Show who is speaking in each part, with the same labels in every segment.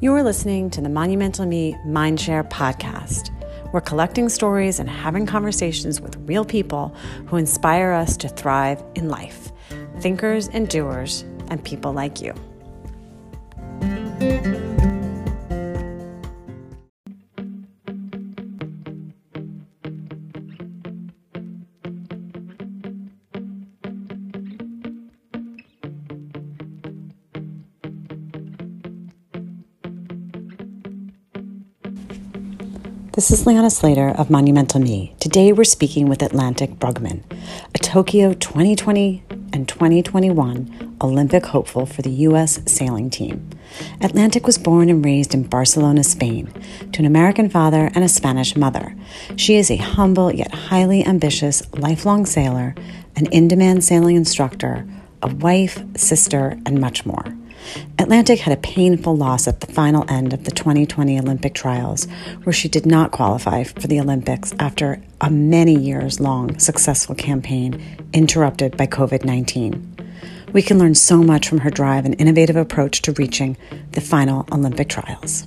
Speaker 1: You're listening to the Monumental Me Mindshare podcast. We're collecting stories and having conversations with real people who inspire us to thrive in life thinkers and doers, and people like you. This is Liana Slater of Monumental Me. Today we're speaking with Atlantic Brugman, a Tokyo 2020 and 2021 Olympic hopeful for the U.S. sailing team. Atlantic was born and raised in Barcelona, Spain, to an American father and a Spanish mother. She is a humble yet highly ambitious lifelong sailor, an in demand sailing instructor, a wife, sister, and much more. Atlantic had a painful loss at the final end of the 2020 Olympic trials, where she did not qualify for the Olympics after a many years long successful campaign interrupted by COVID 19. We can learn so much from her drive and innovative approach to reaching the final Olympic trials.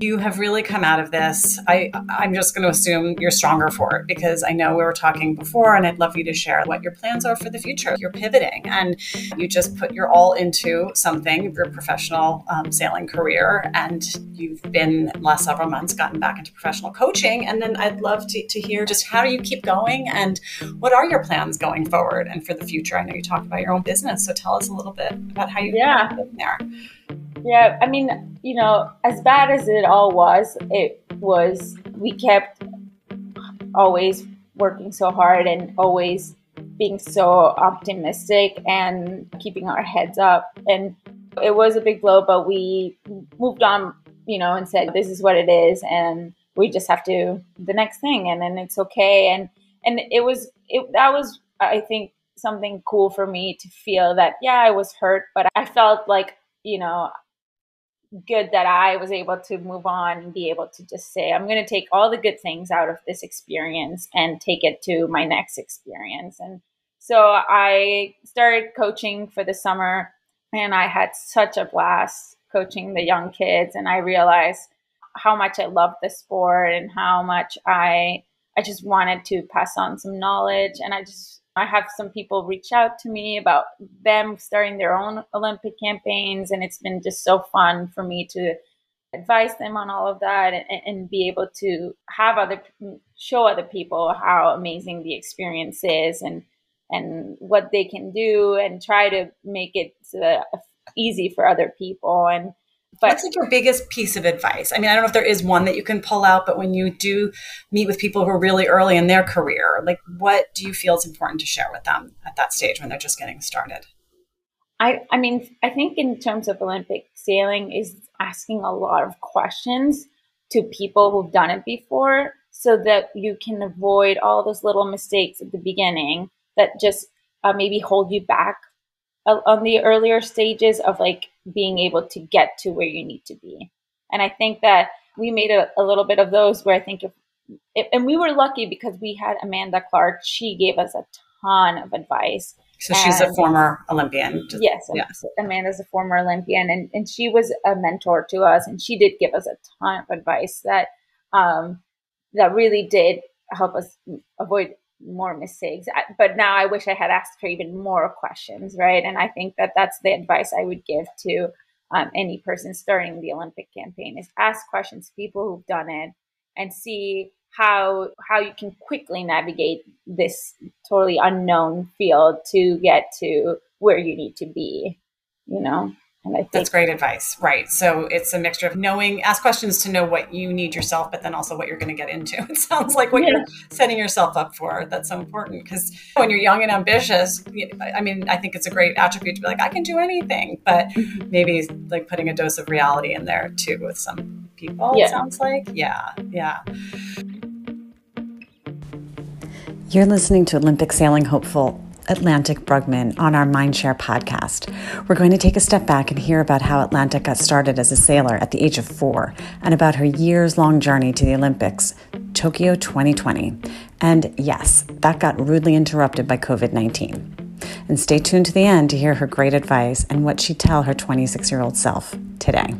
Speaker 1: You have really come out of this. I, I'm just going to assume you're stronger for it because I know we were talking before, and I'd love you to share what your plans are for the future. You're pivoting, and you just put your all into something, your professional um, sailing career, and you've been last several months gotten back into professional coaching. And then I'd love to, to hear just how do you keep going, and what are your plans going forward and for the future. I know you talked about your own business, so tell us a little bit about how you
Speaker 2: yeah
Speaker 1: there.
Speaker 2: Yeah, I mean, you know, as bad as it all was, it was, we kept always working so hard and always being so optimistic and keeping our heads up. And it was a big blow, but we moved on, you know, and said, this is what it is. And we just have to the next thing and then it's okay. And, and it was, it, that was, I think, something cool for me to feel that, yeah, I was hurt, but I felt like, you know, good that I was able to move on and be able to just say, I'm going to take all the good things out of this experience and take it to my next experience. And so I started coaching for the summer and I had such a blast coaching the young kids. And I realized how much I loved the sport and how much I, I just wanted to pass on some knowledge. And I just I have some people reach out to me about them starting their own Olympic campaigns, and it's been just so fun for me to advise them on all of that and, and be able to have other show other people how amazing the experience is and and what they can do and try to make it uh, easy for other people. And
Speaker 1: but what's like your biggest piece of advice? I mean, I don't know if there is one that you can pull out, but when you do meet with people who are really early in their career, like what do you feel is important to share with them at that stage when they're just getting started?
Speaker 2: I, I mean, I think in terms of Olympic sailing is asking a lot of questions to people who've done it before so that you can avoid all those little mistakes at the beginning that just uh, maybe hold you back on the earlier stages of like being able to get to where you need to be. And I think that we made a, a little bit of those where I think if, if, and we were lucky because we had Amanda Clark. She gave us a ton of advice.
Speaker 1: So she's a former Olympian.
Speaker 2: Yes, yeah. Amanda's a former Olympian, and, and she was a mentor to us, and she did give us a ton of advice that um, that really did help us avoid more mistakes. But now I wish I had asked her even more questions, right? And I think that that's the advice I would give to um, any person starting the Olympic campaign is ask questions to people who've done it and see how how you can quickly navigate this totally unknown field to get to where you need to be, you know.
Speaker 1: And I think that's great advice. Right. So it's a mixture of knowing, ask questions to know what you need yourself, but then also what you're going to get into. It sounds like what yeah. you're setting yourself up for. That's so important because when you're young and ambitious, I mean, I think it's a great attribute to be like, I can do anything, but mm-hmm. maybe like putting a dose of reality in there too with some people. Yeah. sounds like. Yeah. Yeah. You're listening to Olympic sailing hopeful Atlantic Brugman on our Mindshare podcast. We're going to take a step back and hear about how Atlantic got started as a sailor at the age of four and about her years long journey to the Olympics, Tokyo 2020. And yes, that got rudely interrupted by COVID 19. And stay tuned to the end to hear her great advice and what she'd tell her 26 year old self today.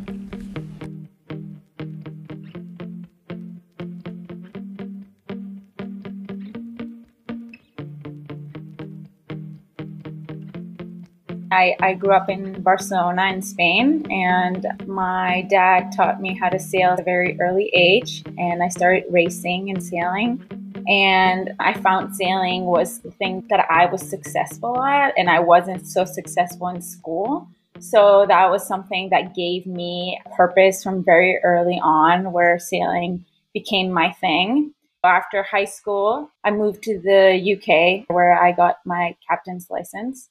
Speaker 2: I, I grew up in Barcelona in Spain, and my dad taught me how to sail at a very early age. And I started racing and sailing. And I found sailing was the thing that I was successful at, and I wasn't so successful in school. So that was something that gave me purpose from very early on, where sailing became my thing. After high school, I moved to the UK where I got my captain's license.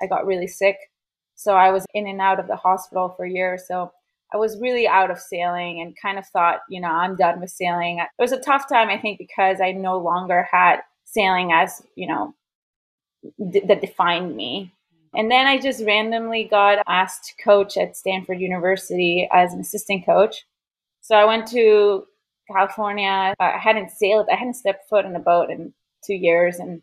Speaker 2: I got really sick. So I was in and out of the hospital for years. So I was really out of sailing and kind of thought, you know, I'm done with sailing. It was a tough time, I think, because I no longer had sailing as, you know, d- that defined me. And then I just randomly got asked to coach at Stanford University as an assistant coach. So I went to California. I hadn't sailed, I hadn't stepped foot in a boat in two years. And,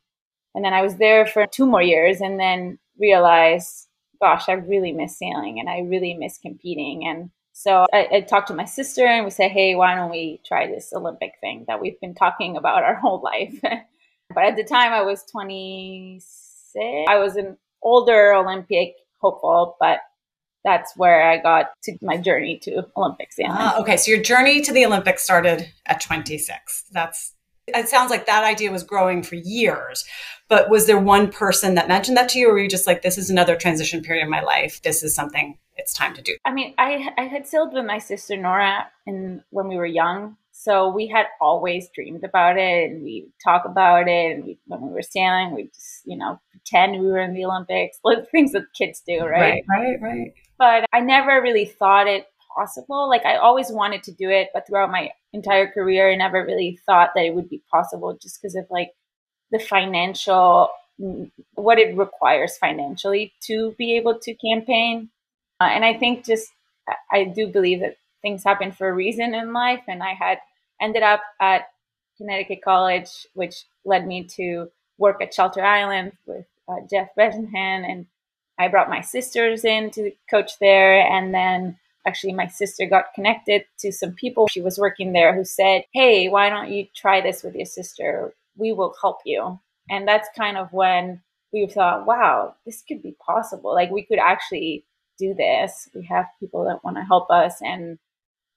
Speaker 2: and then I was there for two more years. And then realize, gosh, I really miss sailing and I really miss competing. And so I, I, talked to my sister and we said, hey, why don't we try this Olympic thing that we've been talking about our whole life? but at the time I was 26. I was an older Olympic hopeful, but that's where I got to my journey to Olympic sailing.
Speaker 1: Ah, okay, so your journey to the Olympics started at 26. That's it sounds like that idea was growing for years. But was there one person that mentioned that to you, or were you just like, this is another transition period in my life? This is something it's time to do?
Speaker 2: I mean, I, I had sailed with my sister Nora in, when we were young. So we had always dreamed about it and we talk about it. And we, when we were sailing, we just, you know, pretend we were in the Olympics, like things that kids do,
Speaker 1: right? Right, right, right.
Speaker 2: But I never really thought it possible. Like I always wanted to do it, but throughout my entire career, I never really thought that it would be possible just because of like the financial, what it requires financially to be able to campaign. Uh, and I think just, I do believe that things happen for a reason in life. And I had ended up at Connecticut College, which led me to work at Shelter Island with uh, Jeff Brennan. And I brought my sisters in to coach there. And then actually my sister got connected to some people. She was working there who said hey why don't you try this with your sister? We will help you. And that's kind of when we thought wow this could be possible. Like we could actually do this. We have people that want to help us and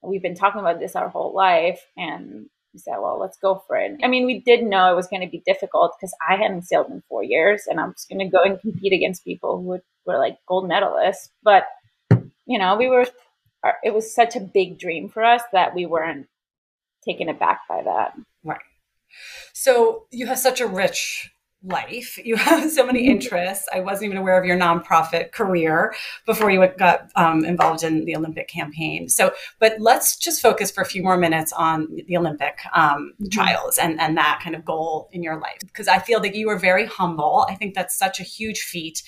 Speaker 2: we've been talking about this our whole life. And we said well let's go for it. I mean we did know it was going to be difficult because i hadn't sailed in four years and i'm just going to go and compete against people who were like gold medalists. But you know we were it was such a big dream for us that we weren't taken aback by that.
Speaker 1: Right. So you have such a rich life. You have so many mm-hmm. interests. I wasn't even aware of your nonprofit career before you got um, involved in the Olympic campaign. So, but let's just focus for a few more minutes on the Olympic um, mm-hmm. trials and, and that kind of goal in your life. Because I feel that you are very humble. I think that's such a huge feat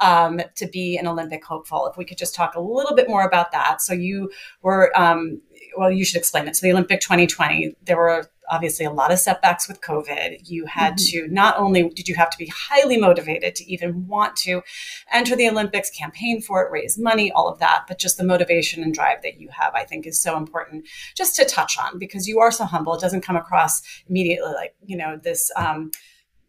Speaker 1: um, to be an Olympic hopeful. If we could just talk a little bit more about that. So you were, um, well, you should explain it. So the Olympic 2020, there were obviously a lot of setbacks with COVID. You had mm-hmm. to not only did you have to be highly motivated to even want to enter the Olympics, campaign for it, raise money, all of that, but just the motivation and drive that you have, I think, is so important just to touch on because you are so humble. It doesn't come across immediately like, you know, this. Um,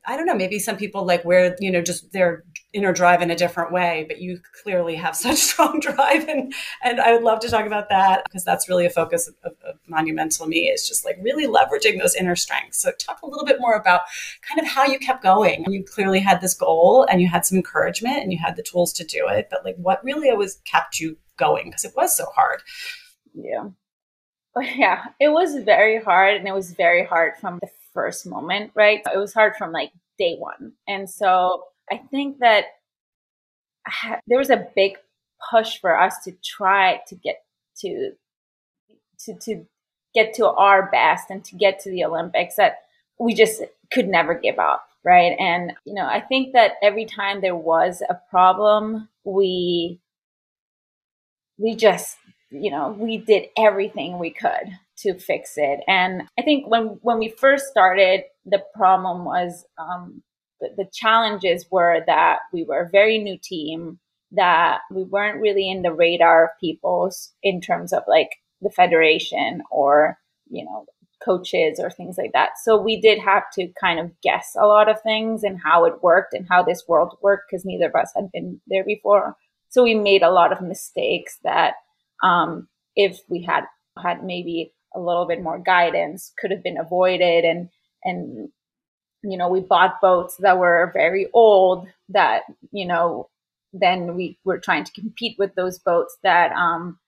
Speaker 1: I don't know, maybe some people like where, you know, just their inner drive in a different way, but you clearly have such strong drive. And, and I would love to talk about that because that's really a focus of, of, of Monumental Me is just like really leveraging those inner strengths. So talk a little bit more about kind of how you kept going. You clearly had this goal and you had some encouragement and you had the tools to do it, but like what really always kept you going because it was so hard.
Speaker 2: Yeah. Yeah, it was very hard and it was very hard from the first moment, right? It was hard from like day one. And so I think that there was a big push for us to try to get to to to get to our best and to get to the Olympics that we just could never give up, right? And you know, I think that every time there was a problem, we we just you know, we did everything we could to fix it. And I think when when we first started, the problem was um, the challenges were that we were a very new team, that we weren't really in the radar of people's in terms of like the federation or, you know, coaches or things like that. So we did have to kind of guess a lot of things and how it worked and how this world worked because neither of us had been there before. So we made a lot of mistakes that um, if we had had maybe a little bit more guidance could have been avoided. And and you know we bought boats that were very old that you know then we were trying to compete with those boats that um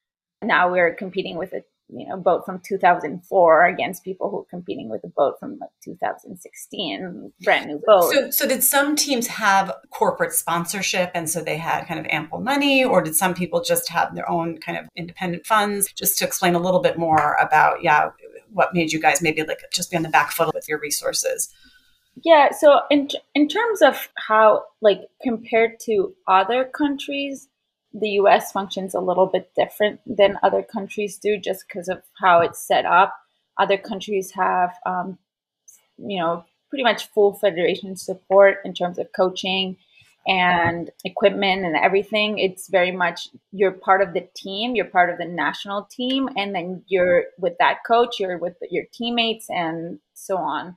Speaker 2: now we're competing with a you know boat from 2004 against people who are competing with a boat from like 2016 brand new boat.
Speaker 1: so, so did some teams have corporate sponsorship and so they had kind of ample money or did some people just have their own kind of independent funds? Just to explain a little bit more about yeah what made you guys maybe like just be on the back foot with your resources.
Speaker 2: Yeah so in in terms of how like compared to other countries the US functions a little bit different than other countries do just because of how it's set up. Other countries have, um, you know, pretty much full federation support in terms of coaching and equipment and everything. It's very much you're part of the team, you're part of the national team, and then you're with that coach, you're with your teammates, and so on.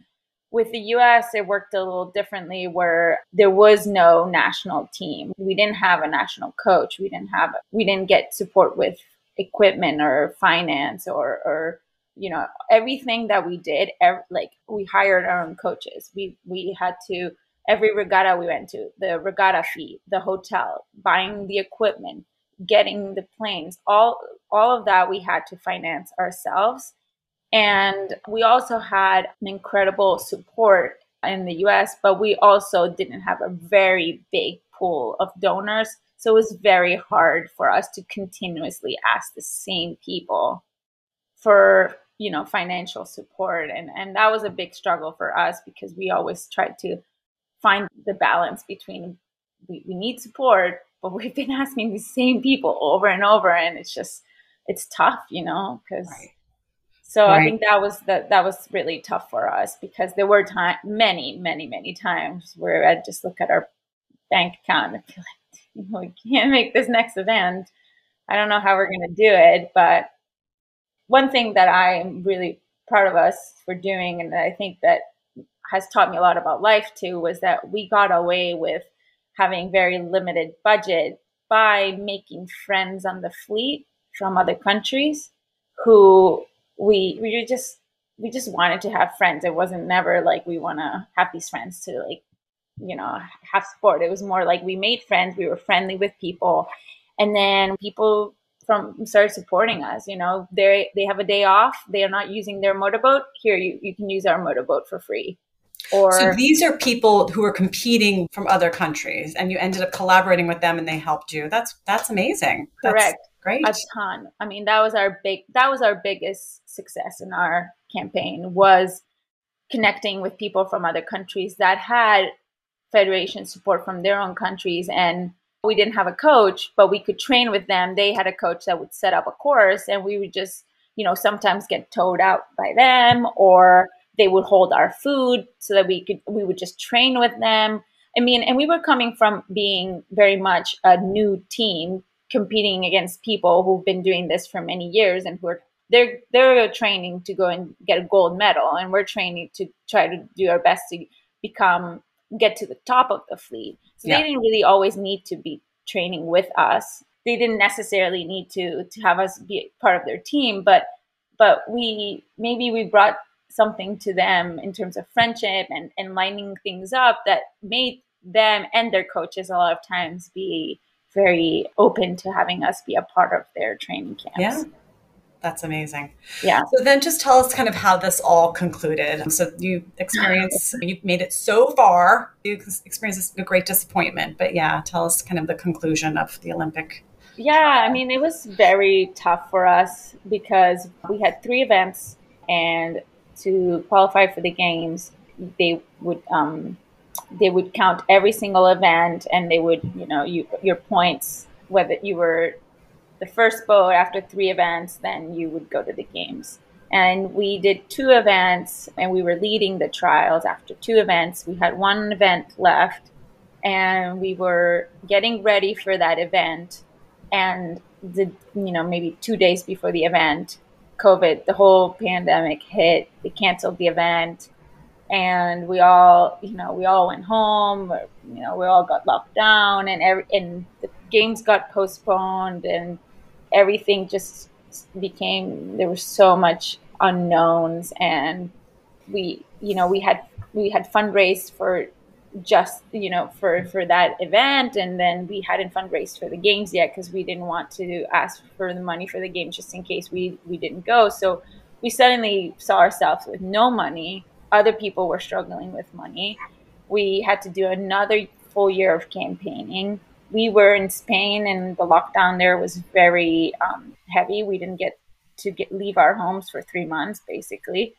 Speaker 2: With the US, it worked a little differently where there was no national team. We didn't have a national coach. We didn't have, we didn't get support with equipment or finance or, or you know, everything that we did, every, like we hired our own coaches. We, we had to, every regatta we went to, the regatta fee, the hotel, buying the equipment, getting the planes, all, all of that we had to finance ourselves and we also had an incredible support in the US, but we also didn't have a very big pool of donors. So it was very hard for us to continuously ask the same people for, you know, financial support. And, and that was a big struggle for us because we always tried to find the balance between we, we need support, but we've been asking the same people over and over. And it's just, it's tough, you know, because right so right. I think that was that that was really tough for us because there were time many, many, many times where I'd just look at our bank account and feel like, you know, we can't make this next event. I don't know how we're gonna do it, but one thing that I'm really proud of us for doing and I think that has taught me a lot about life too was that we got away with having very limited budget by making friends on the fleet from other countries who we we just we just wanted to have friends. It wasn't never like we want to have these friends to like you know have support. It was more like we made friends. We were friendly with people, and then people from started supporting us. You know, they they have a day off. They are not using their motorboat. Here, you you can use our motorboat for free.
Speaker 1: Or, so these are people who are competing from other countries, and you ended up collaborating with them, and they helped you. That's that's amazing.
Speaker 2: Correct.
Speaker 1: Great.
Speaker 2: A ton. I mean, that was our big. That was our biggest success in our campaign was connecting with people from other countries that had federation support from their own countries and we didn't have a coach but we could train with them they had a coach that would set up a course and we would just you know sometimes get towed out by them or they would hold our food so that we could we would just train with them i mean and we were coming from being very much a new team competing against people who've been doing this for many years and who are they're they're training to go and get a gold medal and we're training to try to do our best to become get to the top of the fleet so yeah. they didn't really always need to be training with us they didn't necessarily need to to have us be part of their team but but we maybe we brought something to them in terms of friendship and and lining things up that made them and their coaches a lot of times be very open to having us be a part of their training camps
Speaker 1: yeah that's amazing.
Speaker 2: Yeah.
Speaker 1: So then just tell us kind of how this all concluded. So you experienced, you've made it so far. You experienced a great disappointment, but yeah, tell us kind of the conclusion of the Olympic.
Speaker 2: Yeah, I mean, it was very tough for us because we had three events and to qualify for the games, they would, um, they would count every single event and they would, you know, you, your points, whether you were the first boat after three events, then you would go to the games. And we did two events and we were leading the trials after two events. We had one event left and we were getting ready for that event. And the, you know, maybe two days before the event, COVID, the whole pandemic hit. They canceled the event and we all, you know, we all went home. You know, we all got locked down, and every and the games got postponed, and everything just became there was so much unknowns and we you know we had we had fundraised for just you know for for that event and then we hadn't fundraised for the games yet because we didn't want to ask for the money for the games just in case we we didn't go so we suddenly saw ourselves with no money other people were struggling with money we had to do another full year of campaigning we were in Spain and the lockdown there was very um, heavy. We didn't get to get leave our homes for three months basically.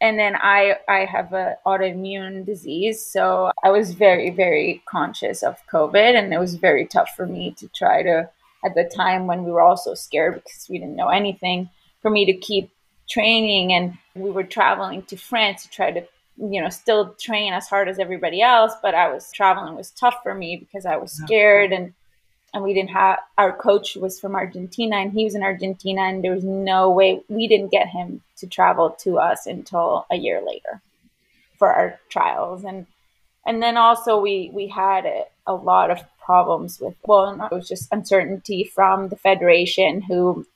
Speaker 2: And then I I have an autoimmune disease, so I was very very conscious of COVID, and it was very tough for me to try to at the time when we were all so scared because we didn't know anything for me to keep training and we were traveling to France to try to you know, still train as hard as everybody else, but I was traveling was tough for me because I was scared and and we didn't have our coach was from Argentina and he was in Argentina and there was no way we didn't get him to travel to us until a year later for our trials. And and then also we we had a, a lot of problems with well it was just uncertainty from the federation who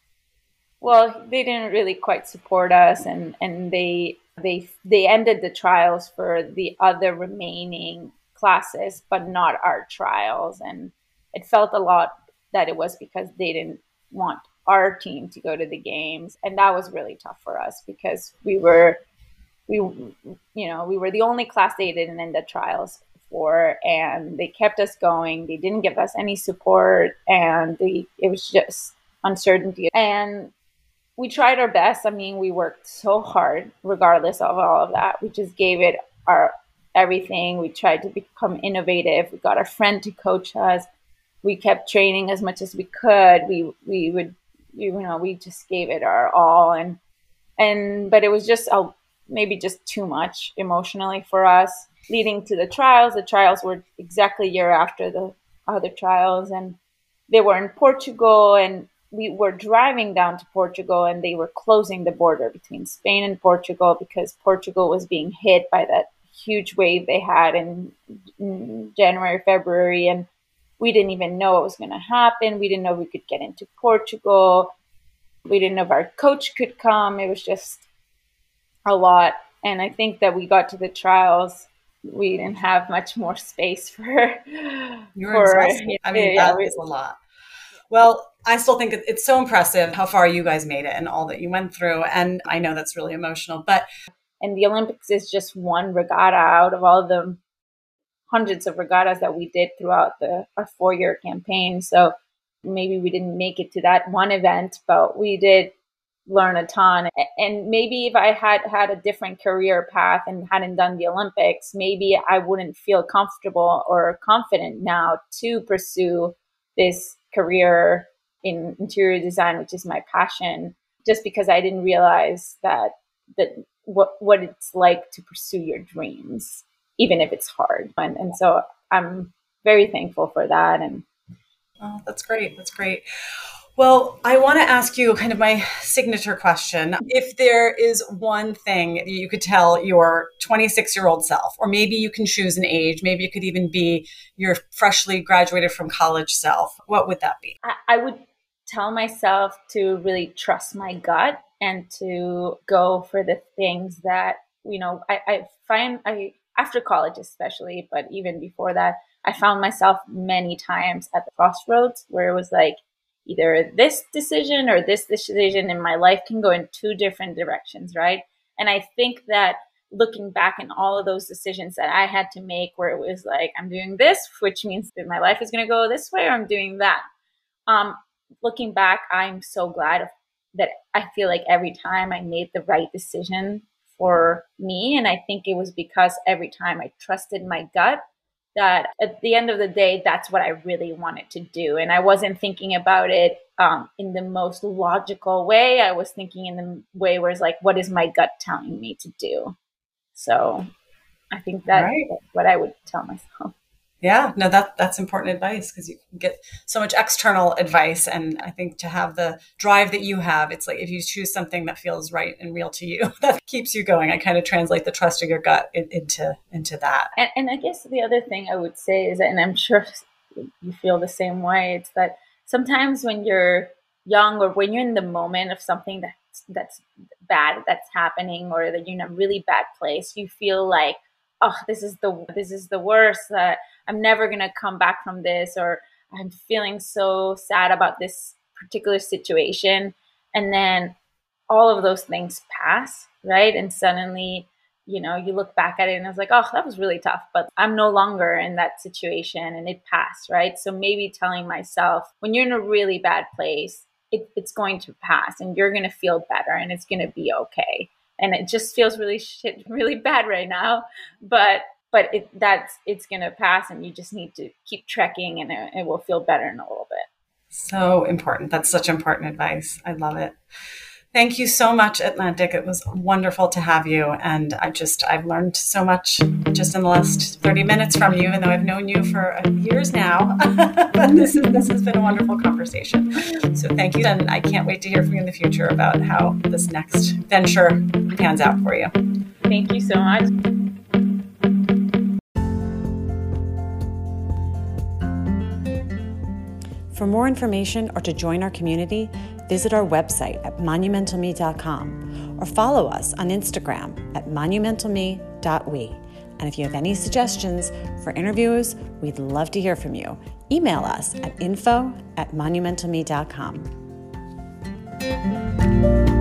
Speaker 2: well they didn't really quite support us and and they they they ended the trials for the other remaining classes, but not our trials, and it felt a lot that it was because they didn't want our team to go to the games, and that was really tough for us because we were we you know we were the only class they didn't end the trials for and they kept us going. They didn't give us any support and they, it was just uncertainty. And we tried our best. I mean, we worked so hard, regardless of all of that. We just gave it our everything. We tried to become innovative. We got a friend to coach us. We kept training as much as we could. We we would you know we just gave it our all and and but it was just a, maybe just too much emotionally for us. Leading to the trials, the trials were exactly a year after the other trials, and they were in Portugal and we were driving down to Portugal and they were closing the border between Spain and Portugal because Portugal was being hit by that huge wave they had in, in January, February, and we didn't even know what was going to happen. We didn't know we could get into Portugal. We didn't know if our coach could come. It was just a lot. And I think that we got to the trials. We didn't have much more space for.
Speaker 3: You're for, I mean, yeah, that is a lot. Well, I still think it's so impressive how far you guys made it and all that you went through. And I know that's really emotional, but.
Speaker 2: And the Olympics is just one regatta out of all the hundreds of regattas that we did throughout the our four year campaign. So maybe we didn't make it to that one event, but we did learn a ton. And maybe if I had had a different career path and hadn't done the Olympics, maybe I wouldn't feel comfortable or confident now to pursue this career in interior design, which is my passion, just because I didn't realize that that what what it's like to pursue your dreams, even if it's hard. And and so I'm very thankful for that. And
Speaker 3: oh, that's great. That's great. Well, I want to ask you kind of my signature question. If there is one thing that you could tell your 26 year old self, or maybe you can choose an age, maybe it could even be your freshly graduated from college self, what would that be?
Speaker 2: I, I would tell myself to really trust my gut and to go for the things that, you know, I, I find I, after college especially, but even before that, I found myself many times at the crossroads where it was like, either this decision or this decision in my life can go in two different directions, right? And I think that looking back in all of those decisions that I had to make, where it was like, I'm doing this, which means that my life is going to go this way, or I'm doing that. Um, looking back, I'm so glad that I feel like every time I made the right decision for me. And I think it was because every time I trusted my gut that at the end of the day, that's what I really wanted to do. And I wasn't thinking about it um, in the most logical way. I was thinking in the way where it's like, what is my gut telling me to do? So I think that, right. that's what I would tell myself.
Speaker 1: Yeah, no, that that's important advice because you get so much external advice, and I think to have the drive that you have, it's like if you choose something that feels right and real to you, that keeps you going. I kind of translate the trust of your gut into into that.
Speaker 2: And, and I guess the other thing I would say is, and I'm sure you feel the same way, it's that sometimes when you're young or when you're in the moment of something that's that's bad that's happening or that you're in a really bad place, you feel like oh this is the this is the worst uh, i'm never going to come back from this or i'm feeling so sad about this particular situation. And then all of those things pass right? And suddenly you know you look back at it and it's like oh that was really tough but i'm no longer in that situation and it passed right? So maybe telling myself when you're in a really bad place it, it's going to pass and you're going to feel better and it's going to be okay. And it just feels really shit, really bad right now. But but it that's it's gonna pass, and you just need to keep trekking, and it, it will feel better in a little bit.
Speaker 1: So important. That's such important advice. I love it. Thank you so much, Atlantic. It was wonderful to have you. And I just, I've learned so much just in the last 30 minutes from you, even though I've known you for years now. but this, is, this has been a wonderful conversation. So thank you. And I can't wait to hear from you in the future about how this next venture pans out for you.
Speaker 2: Thank you so much.
Speaker 4: For more information or to join our community, visit our website at monumentalme.com or follow us on Instagram at monumentalme.we. And if you have any suggestions for interviews, we'd love to hear from you. Email us at info at monumentalme.com.